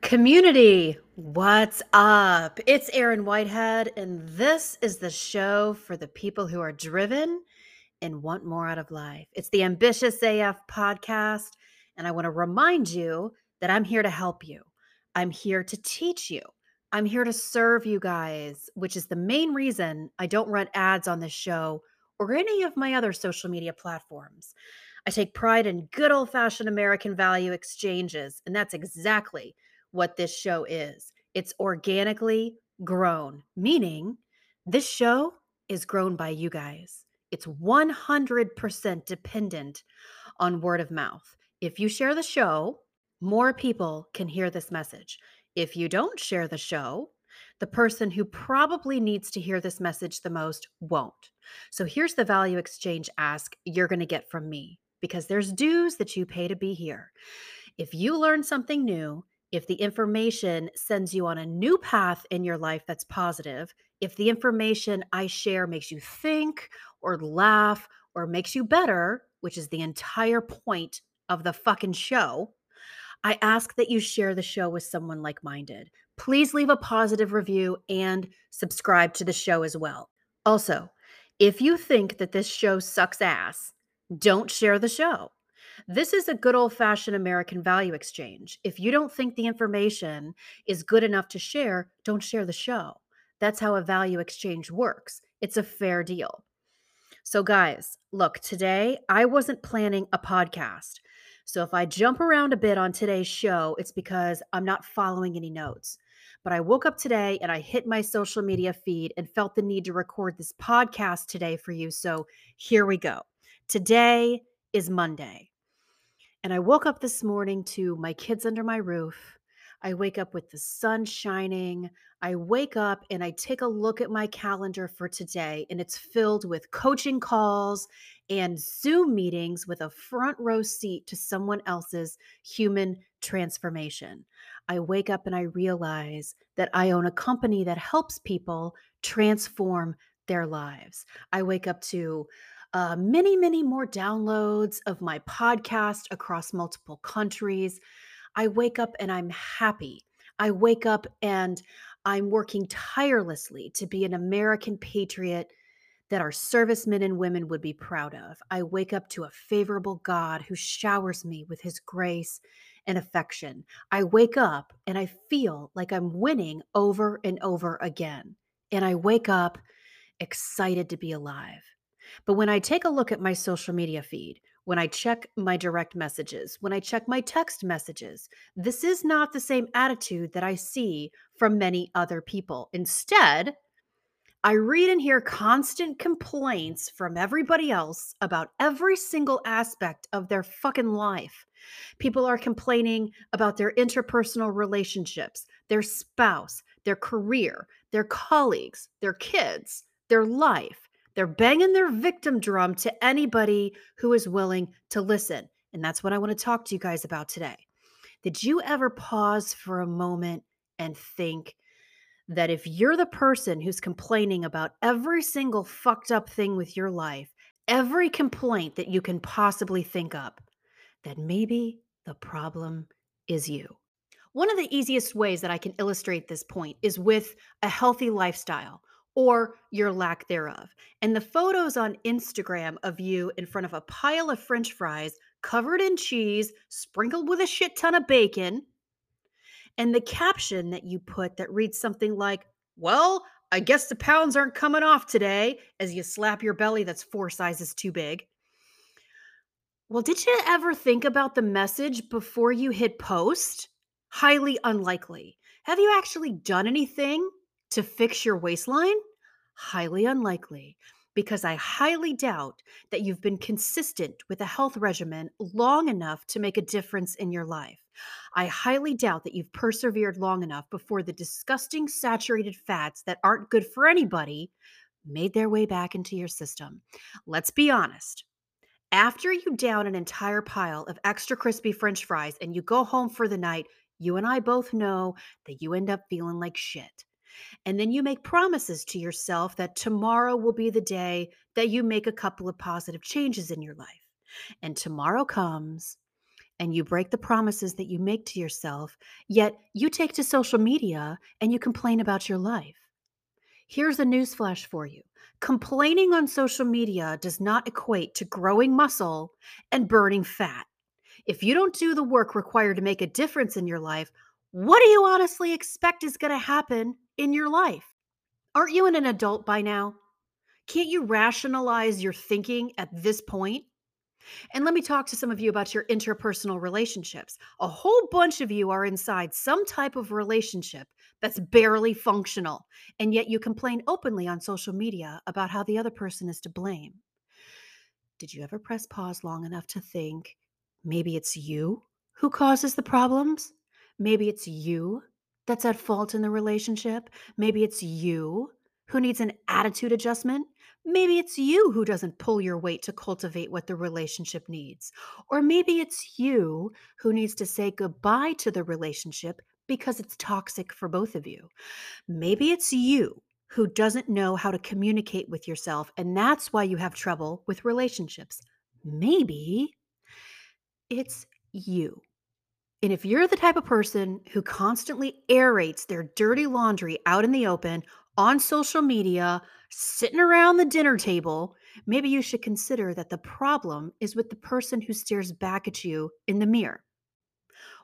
Community, what's up? It's Erin Whitehead, and this is the show for the people who are driven and want more out of life. It's the Ambitious AF podcast, and I want to remind you that I'm here to help you. I'm here to teach you. I'm here to serve you guys, which is the main reason I don't run ads on this show or any of my other social media platforms. I take pride in good old fashioned American value exchanges, and that's exactly what this show is. It's organically grown, meaning this show is grown by you guys. It's 100% dependent on word of mouth. If you share the show, more people can hear this message. If you don't share the show, the person who probably needs to hear this message the most won't. So here's the value exchange ask you're going to get from me because there's dues that you pay to be here. If you learn something new, if the information sends you on a new path in your life that's positive, if the information I share makes you think or laugh or makes you better, which is the entire point of the fucking show, I ask that you share the show with someone like minded. Please leave a positive review and subscribe to the show as well. Also, if you think that this show sucks ass, don't share the show. This is a good old fashioned American value exchange. If you don't think the information is good enough to share, don't share the show. That's how a value exchange works. It's a fair deal. So, guys, look, today I wasn't planning a podcast. So, if I jump around a bit on today's show, it's because I'm not following any notes. But I woke up today and I hit my social media feed and felt the need to record this podcast today for you. So, here we go. Today is Monday. And I woke up this morning to my kids under my roof. I wake up with the sun shining. I wake up and I take a look at my calendar for today, and it's filled with coaching calls and Zoom meetings with a front row seat to someone else's human transformation. I wake up and I realize that I own a company that helps people transform their lives. I wake up to uh, many, many more downloads of my podcast across multiple countries. I wake up and I'm happy. I wake up and I'm working tirelessly to be an American patriot that our servicemen and women would be proud of. I wake up to a favorable God who showers me with his grace and affection. I wake up and I feel like I'm winning over and over again. And I wake up excited to be alive. But when I take a look at my social media feed, when I check my direct messages, when I check my text messages, this is not the same attitude that I see from many other people. Instead, I read and hear constant complaints from everybody else about every single aspect of their fucking life. People are complaining about their interpersonal relationships, their spouse, their career, their colleagues, their kids, their life. They're banging their victim drum to anybody who is willing to listen. And that's what I want to talk to you guys about today. Did you ever pause for a moment and think that if you're the person who's complaining about every single fucked up thing with your life, every complaint that you can possibly think up, that maybe the problem is you? One of the easiest ways that I can illustrate this point is with a healthy lifestyle or your lack thereof. And the photos on Instagram of you in front of a pile of french fries covered in cheese, sprinkled with a shit ton of bacon, and the caption that you put that reads something like, Well, I guess the pounds aren't coming off today, as you slap your belly that's four sizes too big. Well, did you ever think about the message before you hit post? Highly unlikely. Have you actually done anything to fix your waistline? Highly unlikely, because I highly doubt that you've been consistent with a health regimen long enough to make a difference in your life. I highly doubt that you've persevered long enough before the disgusting saturated fats that aren't good for anybody made their way back into your system. Let's be honest. After you down an entire pile of extra crispy french fries and you go home for the night, you and I both know that you end up feeling like shit. And then you make promises to yourself that tomorrow will be the day that you make a couple of positive changes in your life. And tomorrow comes, and you break the promises that you make to yourself, yet you take to social media and you complain about your life. Here's a newsflash for you complaining on social media does not equate to growing muscle and burning fat. If you don't do the work required to make a difference in your life, what do you honestly expect is going to happen in your life? Aren't you an adult by now? Can't you rationalize your thinking at this point? And let me talk to some of you about your interpersonal relationships. A whole bunch of you are inside some type of relationship that's barely functional, and yet you complain openly on social media about how the other person is to blame. Did you ever press pause long enough to think maybe it's you who causes the problems? Maybe it's you that's at fault in the relationship. Maybe it's you who needs an attitude adjustment. Maybe it's you who doesn't pull your weight to cultivate what the relationship needs. Or maybe it's you who needs to say goodbye to the relationship because it's toxic for both of you. Maybe it's you who doesn't know how to communicate with yourself, and that's why you have trouble with relationships. Maybe it's you. And if you're the type of person who constantly aerates their dirty laundry out in the open on social media, sitting around the dinner table, maybe you should consider that the problem is with the person who stares back at you in the mirror.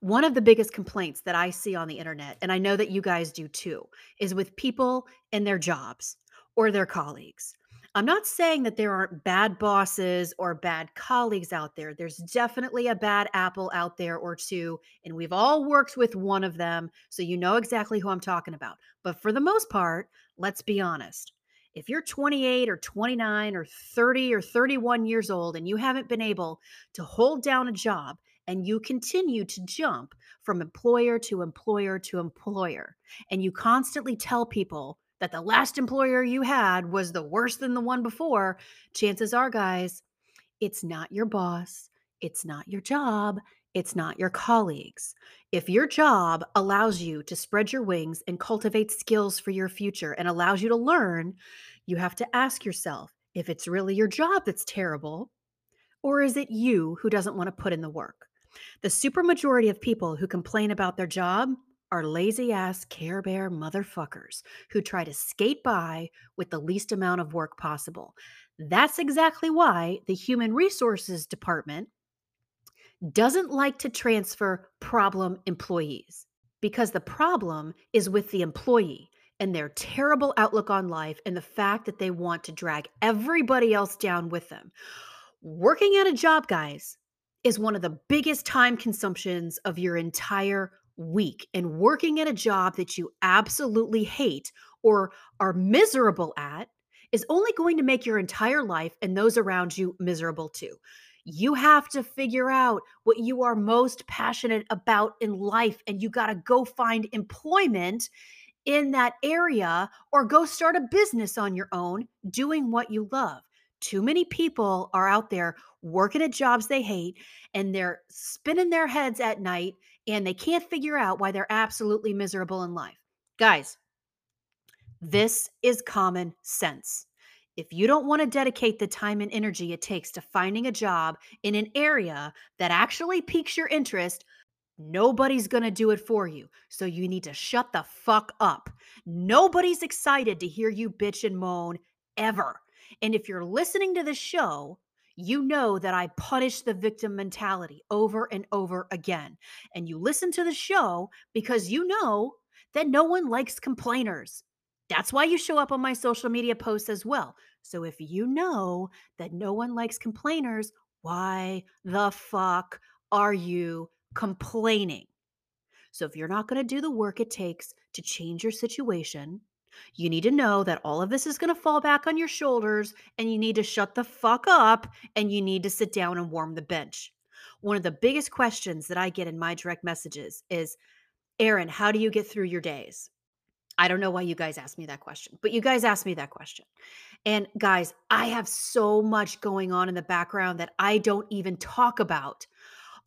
One of the biggest complaints that I see on the internet, and I know that you guys do too, is with people and their jobs or their colleagues. I'm not saying that there aren't bad bosses or bad colleagues out there. There's definitely a bad apple out there or two, and we've all worked with one of them, so you know exactly who I'm talking about. But for the most part, let's be honest. If you're 28 or 29 or 30 or 31 years old and you haven't been able to hold down a job and you continue to jump from employer to employer to employer, and you constantly tell people that the last employer you had was the worse than the one before, chances are, guys, it's not your boss, it's not your job, it's not your colleagues. If your job allows you to spread your wings and cultivate skills for your future and allows you to learn, you have to ask yourself if it's really your job that's terrible, or is it you who doesn't want to put in the work? The supermajority of people who complain about their job are lazy ass care bear motherfuckers who try to skate by with the least amount of work possible. That's exactly why the Human Resources Department doesn't like to transfer problem employees because the problem is with the employee and their terrible outlook on life and the fact that they want to drag everybody else down with them. Working at a job, guys, is one of the biggest time consumptions of your entire week and working at a job that you absolutely hate or are miserable at is only going to make your entire life and those around you miserable too. You have to figure out what you are most passionate about in life, and you got to go find employment in that area or go start a business on your own doing what you love. Too many people are out there working at jobs they hate and they're spinning their heads at night and they can't figure out why they're absolutely miserable in life. Guys, this is common sense. If you don't want to dedicate the time and energy it takes to finding a job in an area that actually piques your interest, nobody's going to do it for you. So you need to shut the fuck up. Nobody's excited to hear you bitch and moan ever. And if you're listening to this show, you know that I punish the victim mentality over and over again. And you listen to the show because you know that no one likes complainers. That's why you show up on my social media posts as well. So if you know that no one likes complainers, why the fuck are you complaining? So if you're not going to do the work it takes to change your situation, you need to know that all of this is going to fall back on your shoulders and you need to shut the fuck up and you need to sit down and warm the bench. One of the biggest questions that I get in my direct messages is Erin, how do you get through your days? I don't know why you guys ask me that question, but you guys ask me that question. And guys, I have so much going on in the background that I don't even talk about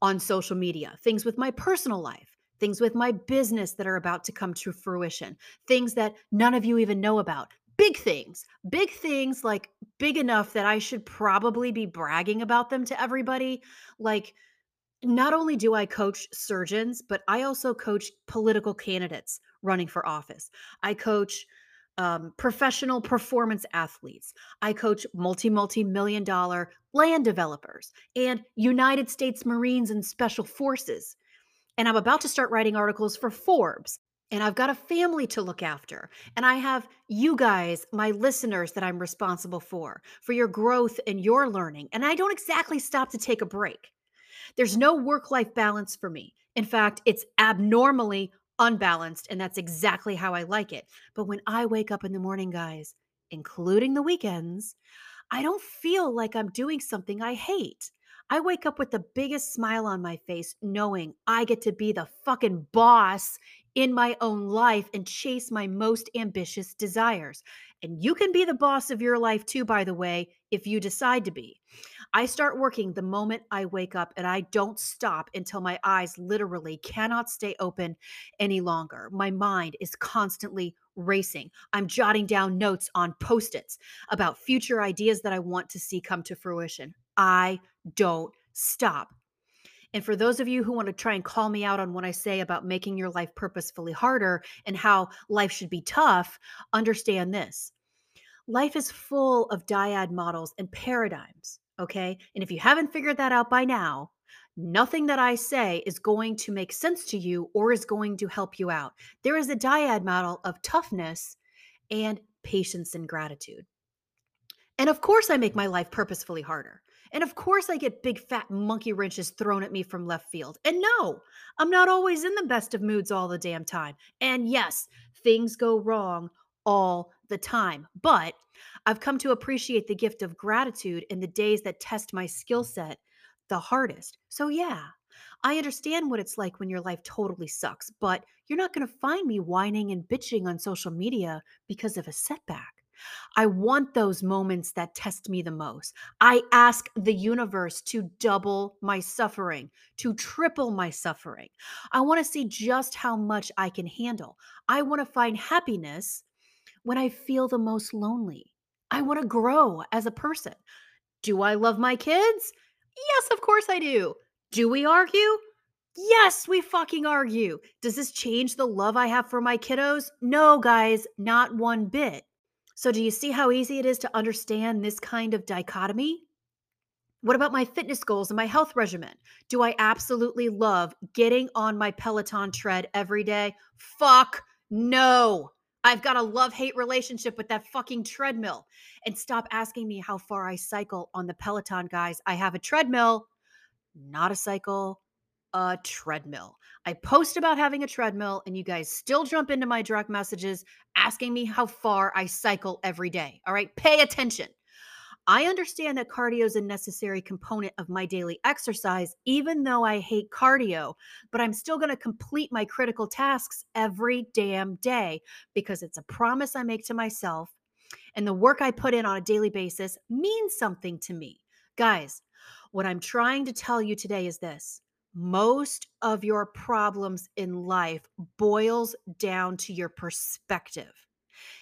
on social media. Things with my personal life, things with my business that are about to come to fruition, things that none of you even know about. Big things, big things like big enough that I should probably be bragging about them to everybody. Like not only do I coach surgeons, but I also coach political candidates running for office. I coach um, professional performance athletes. I coach multi, multi million dollar land developers and United States Marines and Special Forces. And I'm about to start writing articles for Forbes. And I've got a family to look after. And I have you guys, my listeners, that I'm responsible for, for your growth and your learning. And I don't exactly stop to take a break. There's no work life balance for me. In fact, it's abnormally unbalanced, and that's exactly how I like it. But when I wake up in the morning, guys, including the weekends, I don't feel like I'm doing something I hate. I wake up with the biggest smile on my face, knowing I get to be the fucking boss in my own life and chase my most ambitious desires. And you can be the boss of your life too, by the way, if you decide to be. I start working the moment I wake up and I don't stop until my eyes literally cannot stay open any longer. My mind is constantly racing. I'm jotting down notes on post its about future ideas that I want to see come to fruition. I don't stop. And for those of you who want to try and call me out on what I say about making your life purposefully harder and how life should be tough, understand this. Life is full of dyad models and paradigms. Okay. And if you haven't figured that out by now, nothing that I say is going to make sense to you or is going to help you out. There is a dyad model of toughness and patience and gratitude. And of course, I make my life purposefully harder. And of course, I get big fat monkey wrenches thrown at me from left field. And no, I'm not always in the best of moods all the damn time. And yes, things go wrong all the time. But I've come to appreciate the gift of gratitude in the days that test my skill set the hardest. So, yeah, I understand what it's like when your life totally sucks, but you're not going to find me whining and bitching on social media because of a setback. I want those moments that test me the most. I ask the universe to double my suffering, to triple my suffering. I want to see just how much I can handle. I want to find happiness when I feel the most lonely. I want to grow as a person. Do I love my kids? Yes, of course I do. Do we argue? Yes, we fucking argue. Does this change the love I have for my kiddos? No, guys, not one bit. So, do you see how easy it is to understand this kind of dichotomy? What about my fitness goals and my health regimen? Do I absolutely love getting on my Peloton tread every day? Fuck no. I've got a love hate relationship with that fucking treadmill. And stop asking me how far I cycle on the Peloton, guys. I have a treadmill, not a cycle, a treadmill. I post about having a treadmill, and you guys still jump into my direct messages asking me how far I cycle every day. All right, pay attention. I understand that cardio is a necessary component of my daily exercise, even though I hate cardio, but I'm still going to complete my critical tasks every damn day because it's a promise I make to myself. And the work I put in on a daily basis means something to me. Guys, what I'm trying to tell you today is this most of your problems in life boils down to your perspective.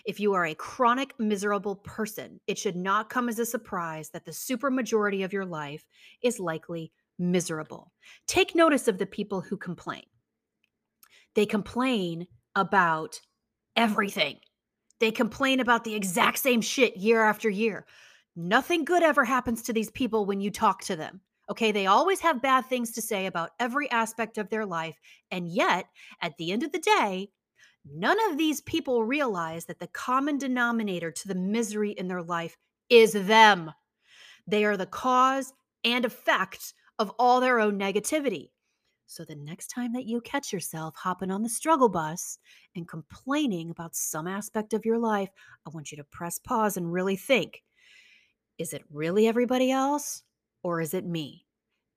If you are a chronic, miserable person, it should not come as a surprise that the supermajority of your life is likely miserable. Take notice of the people who complain. They complain about everything. They complain about the exact same shit year after year. Nothing good ever happens to these people when you talk to them. Okay, they always have bad things to say about every aspect of their life. And yet, at the end of the day, None of these people realize that the common denominator to the misery in their life is them. They are the cause and effect of all their own negativity. So the next time that you catch yourself hopping on the struggle bus and complaining about some aspect of your life, I want you to press pause and really think is it really everybody else or is it me?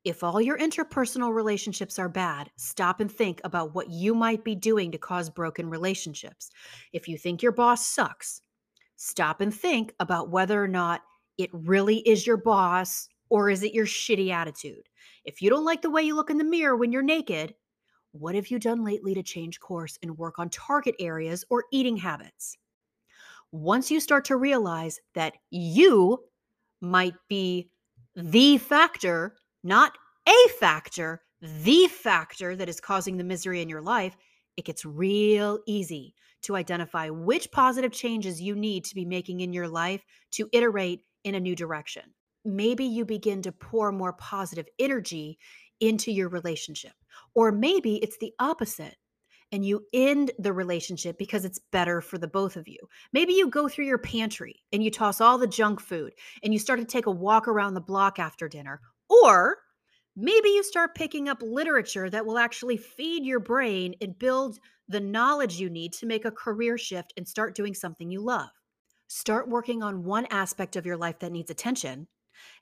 If all your interpersonal relationships are bad, stop and think about what you might be doing to cause broken relationships. If you think your boss sucks, stop and think about whether or not it really is your boss or is it your shitty attitude. If you don't like the way you look in the mirror when you're naked, what have you done lately to change course and work on target areas or eating habits? Once you start to realize that you might be the factor not a factor, the factor that is causing the misery in your life, it gets real easy to identify which positive changes you need to be making in your life to iterate in a new direction. Maybe you begin to pour more positive energy into your relationship, or maybe it's the opposite and you end the relationship because it's better for the both of you. Maybe you go through your pantry and you toss all the junk food and you start to take a walk around the block after dinner. Or maybe you start picking up literature that will actually feed your brain and build the knowledge you need to make a career shift and start doing something you love. Start working on one aspect of your life that needs attention,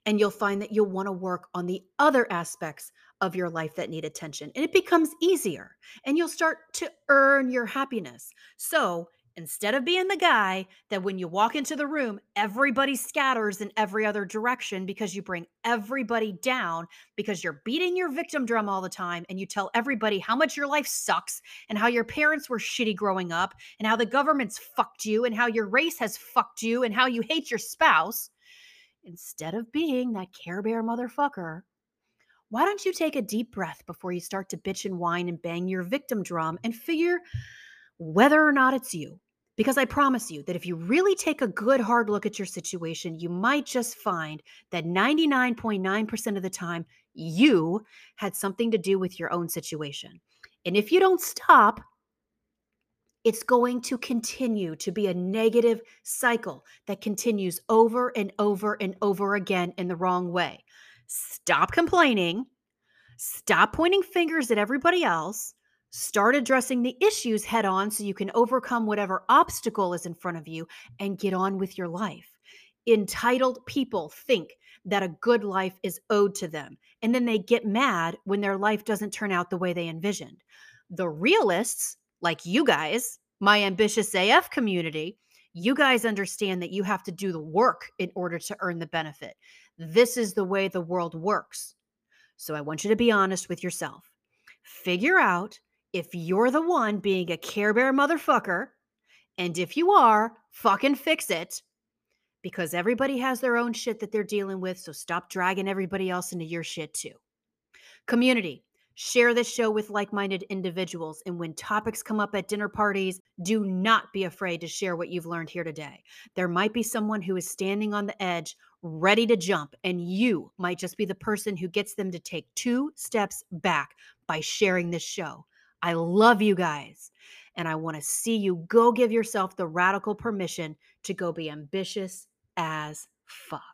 and you'll find that you'll want to work on the other aspects of your life that need attention. And it becomes easier, and you'll start to earn your happiness. So, instead of being the guy that when you walk into the room, everybody scatters in every other direction because you bring everybody down because you're beating your victim drum all the time and you tell everybody how much your life sucks and how your parents were shitty growing up and how the government's fucked you and how your race has fucked you and how you hate your spouse. Instead of being that Care Bear motherfucker, why don't you take a deep breath before you start to bitch and whine and bang your victim drum and figure whether or not it's you? Because I promise you that if you really take a good hard look at your situation, you might just find that 99.9% of the time, you had something to do with your own situation. And if you don't stop, it's going to continue to be a negative cycle that continues over and over and over again in the wrong way. Stop complaining, stop pointing fingers at everybody else, Start addressing the issues head on so you can overcome whatever obstacle is in front of you and get on with your life. Entitled people think that a good life is owed to them, and then they get mad when their life doesn't turn out the way they envisioned. The realists, like you guys, my ambitious AF community, you guys understand that you have to do the work in order to earn the benefit. This is the way the world works. So I want you to be honest with yourself. Figure out if you're the one being a Care Bear motherfucker, and if you are, fucking fix it because everybody has their own shit that they're dealing with. So stop dragging everybody else into your shit too. Community, share this show with like minded individuals. And when topics come up at dinner parties, do not be afraid to share what you've learned here today. There might be someone who is standing on the edge, ready to jump, and you might just be the person who gets them to take two steps back by sharing this show. I love you guys. And I want to see you go give yourself the radical permission to go be ambitious as fuck.